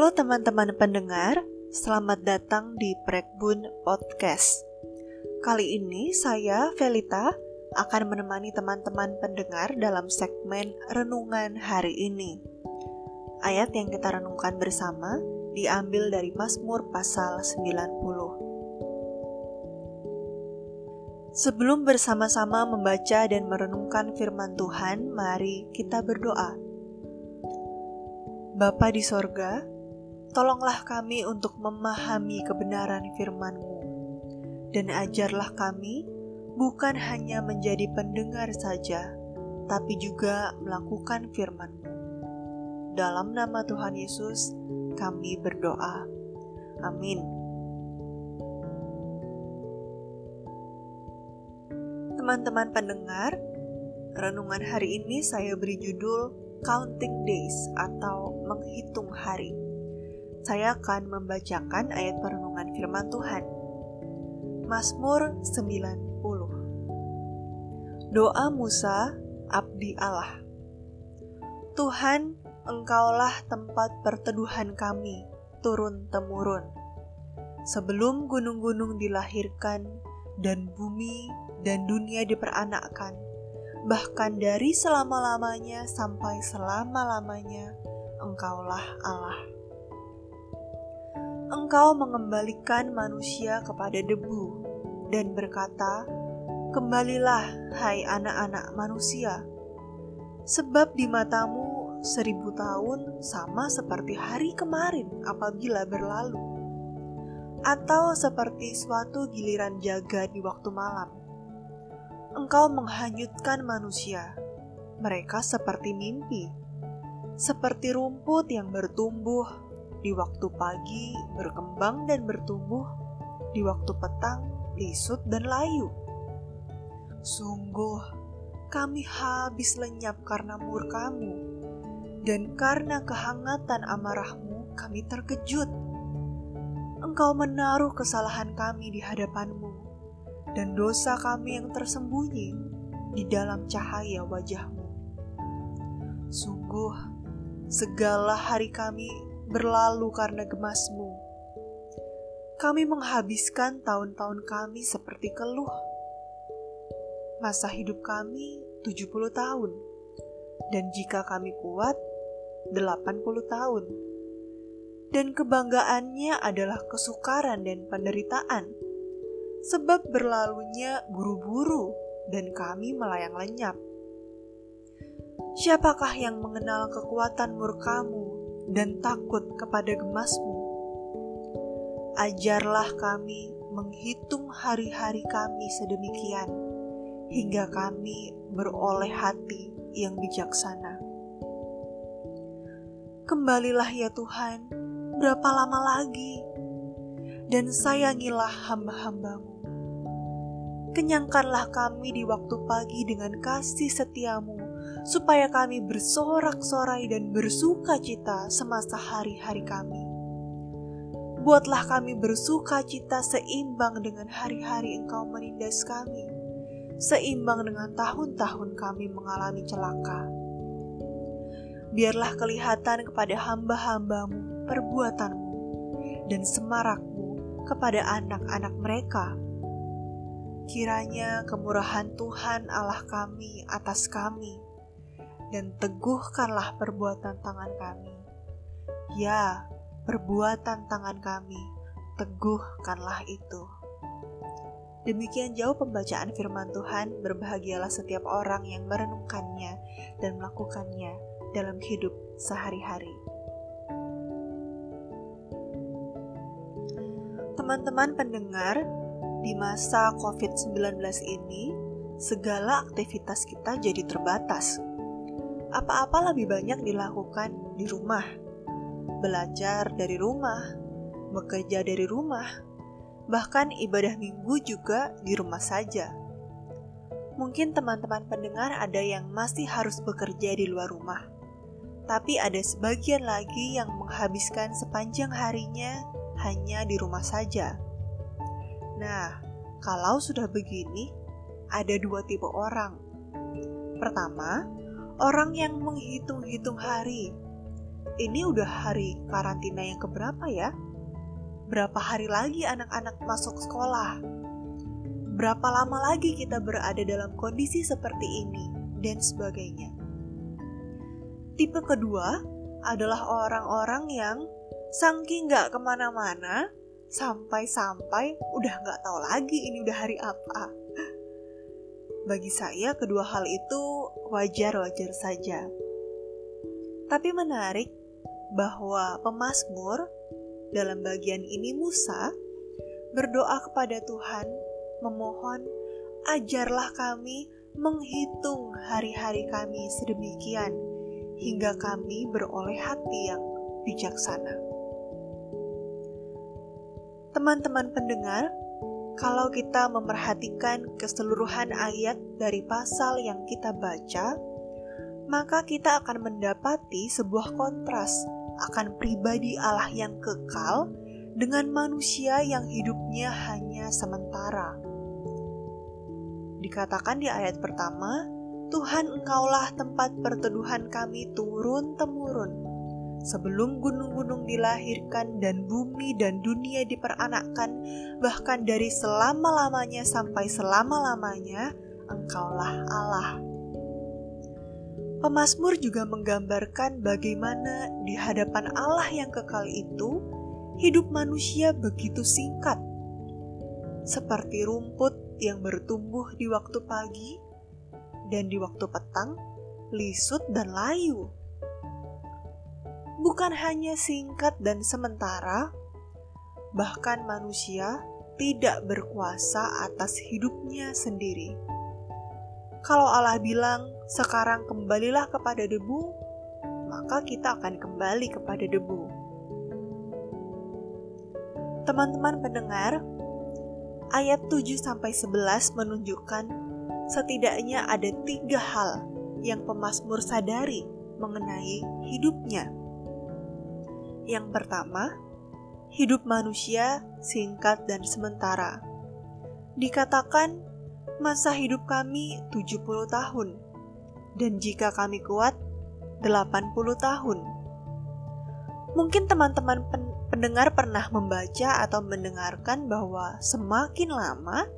Halo teman-teman pendengar, selamat datang di Prekbun Podcast. Kali ini saya, Velita, akan menemani teman-teman pendengar dalam segmen Renungan hari ini. Ayat yang kita renungkan bersama diambil dari Mazmur pasal 90. Sebelum bersama-sama membaca dan merenungkan firman Tuhan, mari kita berdoa. Bapa di sorga, tolonglah kami untuk memahami kebenaran firman-Mu, dan ajarlah kami bukan hanya menjadi pendengar saja, tapi juga melakukan firman-Mu. Dalam nama Tuhan Yesus, kami berdoa. Amin. Teman-teman pendengar, renungan hari ini saya beri judul counting days atau menghitung hari. Saya akan membacakan ayat perenungan firman Tuhan. Mazmur 90 Doa Musa, Abdi Allah Tuhan, Engkaulah tempat perteduhan kami, turun-temurun. Sebelum gunung-gunung dilahirkan, dan bumi dan dunia diperanakkan, bahkan dari selama-lamanya sampai selama-lamanya, Engkaulah Allah. Engkau mengembalikan manusia kepada debu dan berkata, "Kembalilah, hai anak-anak manusia, sebab di matamu seribu tahun sama seperti hari kemarin apabila berlalu, atau seperti suatu giliran jaga di waktu malam." engkau menghanyutkan manusia. Mereka seperti mimpi, seperti rumput yang bertumbuh di waktu pagi, berkembang dan bertumbuh di waktu petang, lisut dan layu. Sungguh, kami habis lenyap karena murkamu, dan karena kehangatan amarahmu kami terkejut. Engkau menaruh kesalahan kami di hadapanmu dan dosa kami yang tersembunyi di dalam cahaya wajahmu. Sungguh, segala hari kami berlalu karena gemasmu. Kami menghabiskan tahun-tahun kami seperti keluh. Masa hidup kami 70 tahun, dan jika kami kuat, 80 tahun. Dan kebanggaannya adalah kesukaran dan penderitaan sebab berlalunya buru-buru dan kami melayang lenyap. Siapakah yang mengenal kekuatan murkamu dan takut kepada gemasmu? Ajarlah kami menghitung hari-hari kami sedemikian, hingga kami beroleh hati yang bijaksana. Kembalilah ya Tuhan, berapa lama lagi? Dan sayangilah hamba-hambamu Kenyangkanlah kami di waktu pagi dengan kasih setiamu, supaya kami bersorak-sorai dan bersuka cita semasa hari-hari kami. Buatlah kami bersuka cita seimbang dengan hari-hari engkau menindas kami, seimbang dengan tahun-tahun kami mengalami celaka. Biarlah kelihatan kepada hamba-hambamu perbuatanmu dan semarakmu kepada anak-anak mereka Kiranya kemurahan Tuhan Allah kami atas kami, dan teguhkanlah perbuatan tangan kami. Ya, perbuatan tangan kami, teguhkanlah itu. Demikian jauh pembacaan firman Tuhan, berbahagialah setiap orang yang merenungkannya dan melakukannya dalam hidup sehari-hari. Teman-teman pendengar, di masa COVID-19 ini, segala aktivitas kita jadi terbatas. Apa-apa lebih banyak dilakukan di rumah, belajar dari rumah, bekerja dari rumah, bahkan ibadah minggu juga di rumah saja. Mungkin teman-teman pendengar ada yang masih harus bekerja di luar rumah, tapi ada sebagian lagi yang menghabiskan sepanjang harinya hanya di rumah saja Nah, kalau sudah begini, ada dua tipe orang. Pertama, orang yang menghitung-hitung hari, ini udah hari karantina yang keberapa ya? Berapa hari lagi anak-anak masuk sekolah? Berapa lama lagi kita berada dalam kondisi seperti ini? Dan sebagainya. Tipe kedua adalah orang-orang yang saking nggak ke mana-mana, sampai-sampai udah nggak tahu lagi ini udah hari apa. Bagi saya kedua hal itu wajar-wajar saja. Tapi menarik bahwa pemazmur dalam bagian ini Musa berdoa kepada Tuhan memohon ajarlah kami menghitung hari-hari kami sedemikian hingga kami beroleh hati yang bijaksana. Teman-teman pendengar, kalau kita memerhatikan keseluruhan ayat dari pasal yang kita baca, maka kita akan mendapati sebuah kontras akan pribadi Allah yang kekal dengan manusia yang hidupnya hanya sementara. Dikatakan di ayat pertama, Tuhan engkaulah tempat perteduhan kami turun-temurun. Sebelum gunung-gunung dilahirkan dan bumi dan dunia diperanakkan, bahkan dari selama-lamanya sampai selama-lamanya, engkaulah Allah. Pemasmur juga menggambarkan bagaimana di hadapan Allah yang kekal itu, hidup manusia begitu singkat. Seperti rumput yang bertumbuh di waktu pagi dan di waktu petang, lisut dan layu. Bukan hanya singkat dan sementara, bahkan manusia tidak berkuasa atas hidupnya sendiri. Kalau Allah bilang, "Sekarang kembalilah kepada debu," maka kita akan kembali kepada debu. Teman-teman pendengar, ayat 7 11 menunjukkan setidaknya ada tiga hal yang pemazmur sadari mengenai hidupnya. Yang pertama, hidup manusia singkat dan sementara. Dikatakan masa hidup kami 70 tahun, dan jika kami kuat, 80 tahun. Mungkin teman-teman pendengar pernah membaca atau mendengarkan bahwa semakin lama,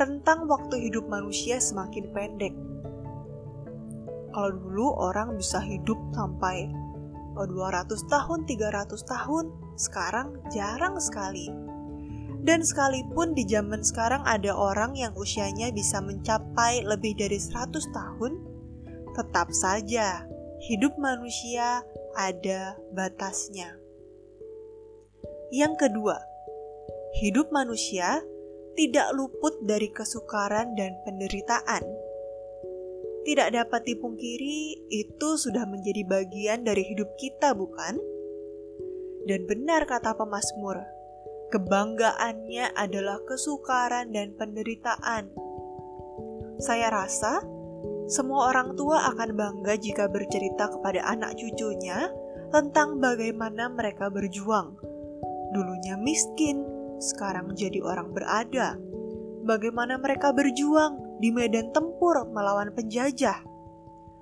rentang waktu hidup manusia semakin pendek. Kalau dulu orang bisa hidup sampai 200 tahun, 300 tahun, sekarang jarang sekali dan sekalipun di zaman sekarang ada orang yang usianya bisa mencapai lebih dari 100 tahun, tetap saja hidup manusia ada batasnya. Yang kedua, hidup manusia tidak luput dari kesukaran dan penderitaan. Tidak dapat dipungkiri, itu sudah menjadi bagian dari hidup kita, bukan? Dan benar kata pemazmur, Kebanggaannya adalah kesukaran dan penderitaan. Saya rasa semua orang tua akan bangga jika bercerita kepada anak cucunya tentang bagaimana mereka berjuang. Dulunya miskin, sekarang jadi orang berada. Bagaimana mereka berjuang di medan tempur melawan penjajah,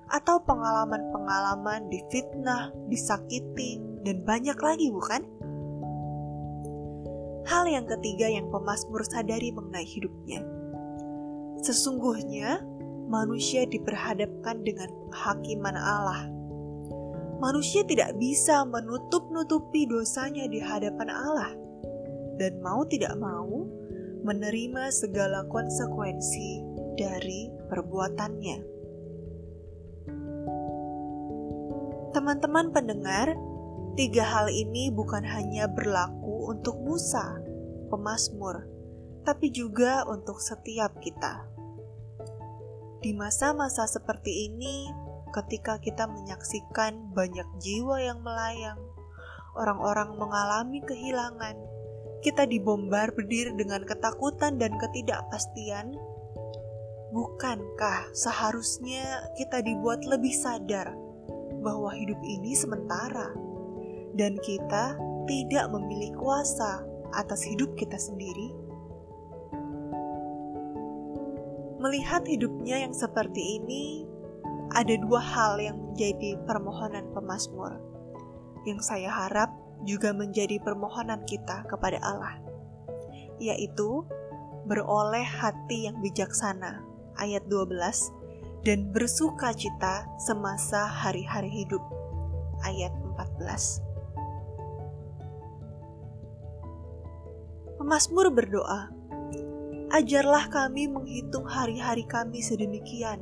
atau pengalaman-pengalaman difitnah, disakiti, dan banyak lagi, bukan? hal yang ketiga yang pemazmur sadari mengenai hidupnya. Sesungguhnya, manusia diperhadapkan dengan penghakiman Allah. Manusia tidak bisa menutup-nutupi dosanya di hadapan Allah, dan mau tidak mau menerima segala konsekuensi dari perbuatannya. Teman-teman pendengar, tiga hal ini bukan hanya berlaku untuk Musa, pemazmur, tapi juga untuk setiap kita. Di masa-masa seperti ini, ketika kita menyaksikan banyak jiwa yang melayang, orang-orang mengalami kehilangan, kita dibombardir dengan ketakutan dan ketidakpastian. Bukankah seharusnya kita dibuat lebih sadar bahwa hidup ini sementara dan kita tidak memiliki kuasa atas hidup kita sendiri? Melihat hidupnya yang seperti ini, ada dua hal yang menjadi permohonan pemazmur. yang saya harap juga menjadi permohonan kita kepada Allah, yaitu beroleh hati yang bijaksana, ayat 12, dan bersuka cita semasa hari-hari hidup, ayat 14. Pemasmur berdoa, Ajarlah kami menghitung hari-hari kami sedemikian,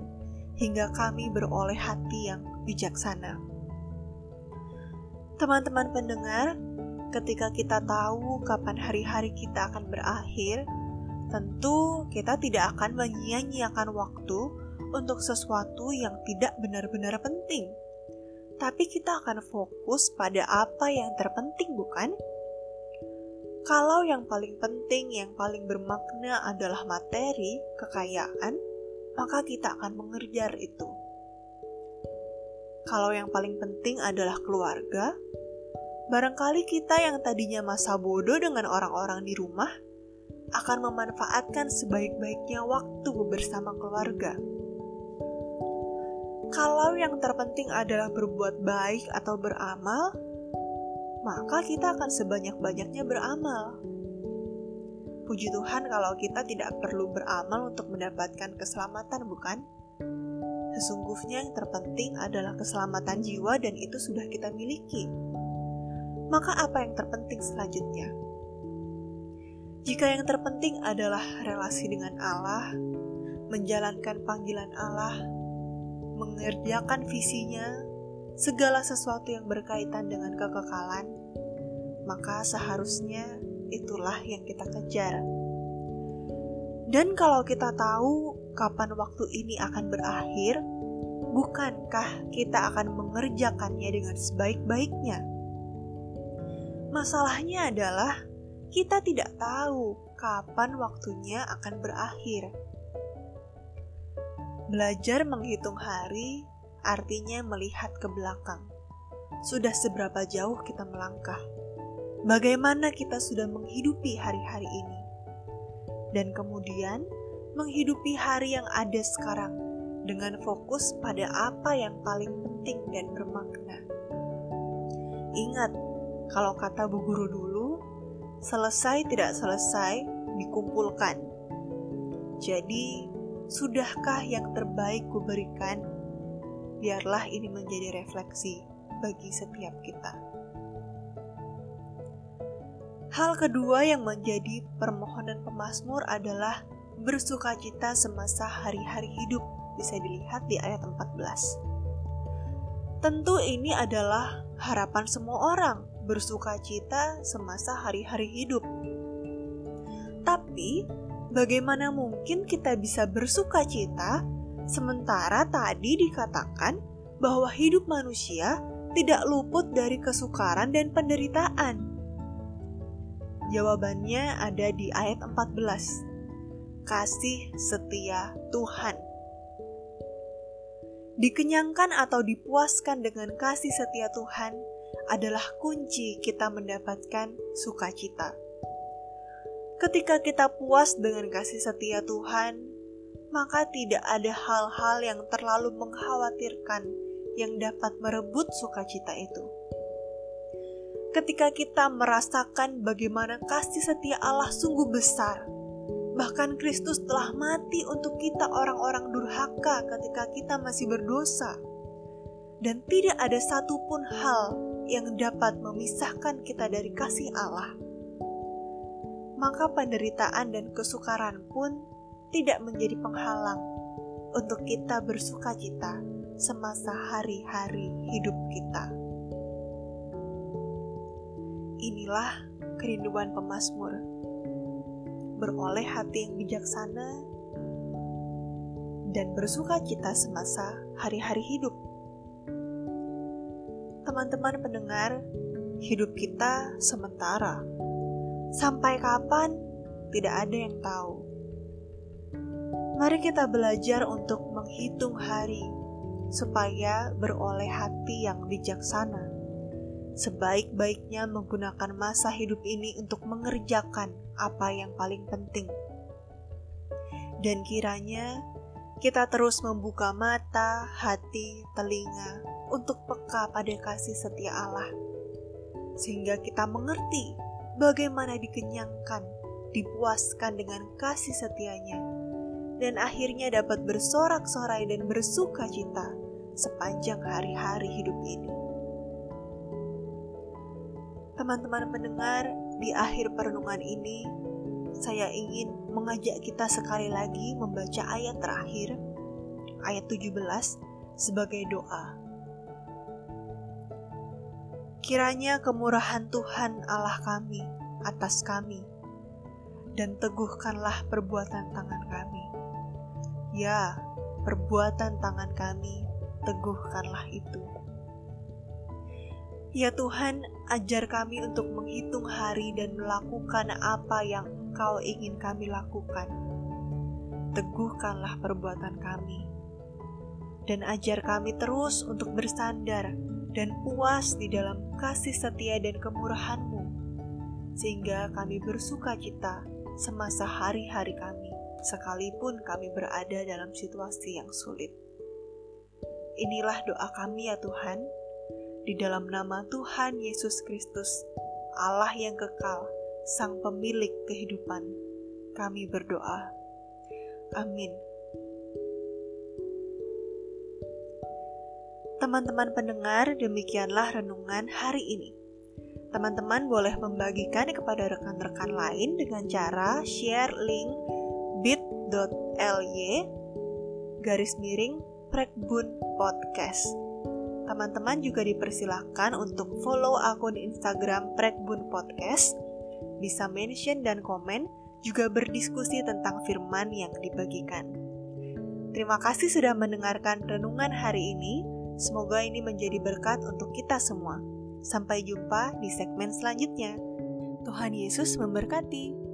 hingga kami beroleh hati yang bijaksana. Teman-teman pendengar, ketika kita tahu kapan hari-hari kita akan berakhir, tentu kita tidak akan menyia-nyiakan waktu untuk sesuatu yang tidak benar-benar penting. Tapi kita akan fokus pada apa yang terpenting, bukan? Kalau yang paling penting, yang paling bermakna adalah materi, kekayaan, maka kita akan mengejar itu. Kalau yang paling penting adalah keluarga, barangkali kita yang tadinya masa bodoh dengan orang-orang di rumah akan memanfaatkan sebaik-baiknya waktu bersama keluarga. Kalau yang terpenting adalah berbuat baik atau beramal, maka kita akan sebanyak-banyaknya beramal. Puji Tuhan kalau kita tidak perlu beramal untuk mendapatkan keselamatan, bukan? Sesungguhnya yang terpenting adalah keselamatan jiwa dan itu sudah kita miliki. Maka apa yang terpenting selanjutnya? Jika yang terpenting adalah relasi dengan Allah, menjalankan panggilan Allah, mengerjakan visinya, segala sesuatu yang berkaitan dengan kekekalan, maka seharusnya itulah yang kita kejar. Dan kalau kita tahu kapan waktu ini akan berakhir, bukankah kita akan mengerjakannya dengan sebaik-baiknya? Masalahnya adalah kita tidak tahu kapan waktunya akan berakhir. Belajar menghitung hari artinya melihat ke belakang. Sudah seberapa jauh kita melangkah? Bagaimana kita sudah menghidupi hari-hari ini? Dan kemudian menghidupi hari yang ada sekarang dengan fokus pada apa yang paling penting dan bermakna. Ingat, kalau kata Bu Guru dulu, selesai tidak selesai dikumpulkan. Jadi, sudahkah yang terbaik kuberikan biarlah ini menjadi refleksi bagi setiap kita. Hal kedua yang menjadi permohonan pemazmur adalah bersuka cita semasa hari-hari hidup, bisa dilihat di ayat 14. Tentu ini adalah harapan semua orang, bersuka cita semasa hari-hari hidup. Tapi, bagaimana mungkin kita bisa bersuka cita Sementara tadi dikatakan bahwa hidup manusia tidak luput dari kesukaran dan penderitaan. Jawabannya ada di ayat 14. Kasih setia Tuhan. Dikenyangkan atau dipuaskan dengan kasih setia Tuhan adalah kunci kita mendapatkan sukacita. Ketika kita puas dengan kasih setia Tuhan, maka tidak ada hal-hal yang terlalu mengkhawatirkan yang dapat merebut sukacita itu. Ketika kita merasakan bagaimana kasih setia Allah sungguh besar, bahkan Kristus telah mati untuk kita orang-orang durhaka ketika kita masih berdosa, dan tidak ada satupun hal yang dapat memisahkan kita dari kasih Allah, maka penderitaan dan kesukaran pun tidak menjadi penghalang untuk kita bersuka cita semasa hari-hari hidup kita. Inilah kerinduan pemazmur. Beroleh hati yang bijaksana dan bersuka cita semasa hari-hari hidup. Teman-teman pendengar, hidup kita sementara. Sampai kapan? Tidak ada yang tahu. Mari kita belajar untuk menghitung hari supaya beroleh hati yang bijaksana. Sebaik-baiknya menggunakan masa hidup ini untuk mengerjakan apa yang paling penting. Dan kiranya kita terus membuka mata, hati, telinga untuk peka pada kasih setia Allah sehingga kita mengerti bagaimana dikenyangkan, dipuaskan dengan kasih setianya, dan akhirnya dapat bersorak-sorai dan bersuka cita sepanjang hari-hari hidup ini. Teman-teman pendengar, di akhir perenungan ini, saya ingin mengajak kita sekali lagi membaca ayat terakhir, ayat 17, sebagai doa. Kiranya kemurahan Tuhan Allah kami atas kami, dan teguhkanlah perbuatan tangan kami. Ya, perbuatan tangan kami, teguhkanlah itu. Ya Tuhan, ajar kami untuk menghitung hari dan melakukan apa yang Engkau ingin kami lakukan. Teguhkanlah perbuatan kami, dan ajar kami terus untuk bersandar dan puas di dalam kasih setia dan kemurahan-Mu, sehingga kami bersuka cita semasa hari-hari kami, sekalipun kami berada dalam situasi yang sulit. Inilah doa kami ya Tuhan, di dalam nama Tuhan Yesus Kristus, Allah yang kekal, Sang Pemilik kehidupan, kami berdoa. Amin. Teman-teman pendengar, demikianlah renungan hari ini. Teman-teman boleh membagikan kepada rekan-rekan lain dengan cara share link bit.ly garis miring prekbun podcast teman-teman juga dipersilahkan untuk follow akun Instagram Prekbun Podcast, bisa mention dan komen, juga berdiskusi tentang firman yang dibagikan. Terima kasih sudah mendengarkan renungan hari ini. Semoga ini menjadi berkat untuk kita semua. Sampai jumpa di segmen selanjutnya. Tuhan Yesus memberkati.